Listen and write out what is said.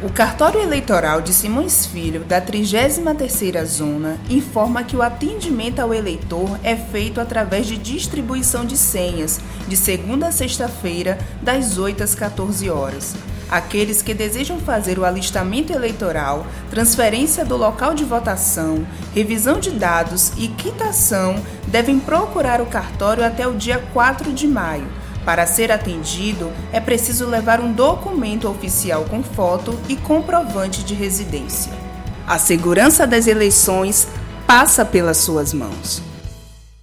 O cartório eleitoral de Simões Filho, da 33ª Zona, informa que o atendimento ao eleitor é feito através de distribuição de senhas, de segunda a sexta-feira, das 8 às 14 horas. Aqueles que desejam fazer o alistamento eleitoral, transferência do local de votação, revisão de dados e quitação devem procurar o cartório até o dia 4 de maio para ser atendido, é preciso levar um documento oficial com foto e comprovante de residência. A segurança das eleições passa pelas suas mãos.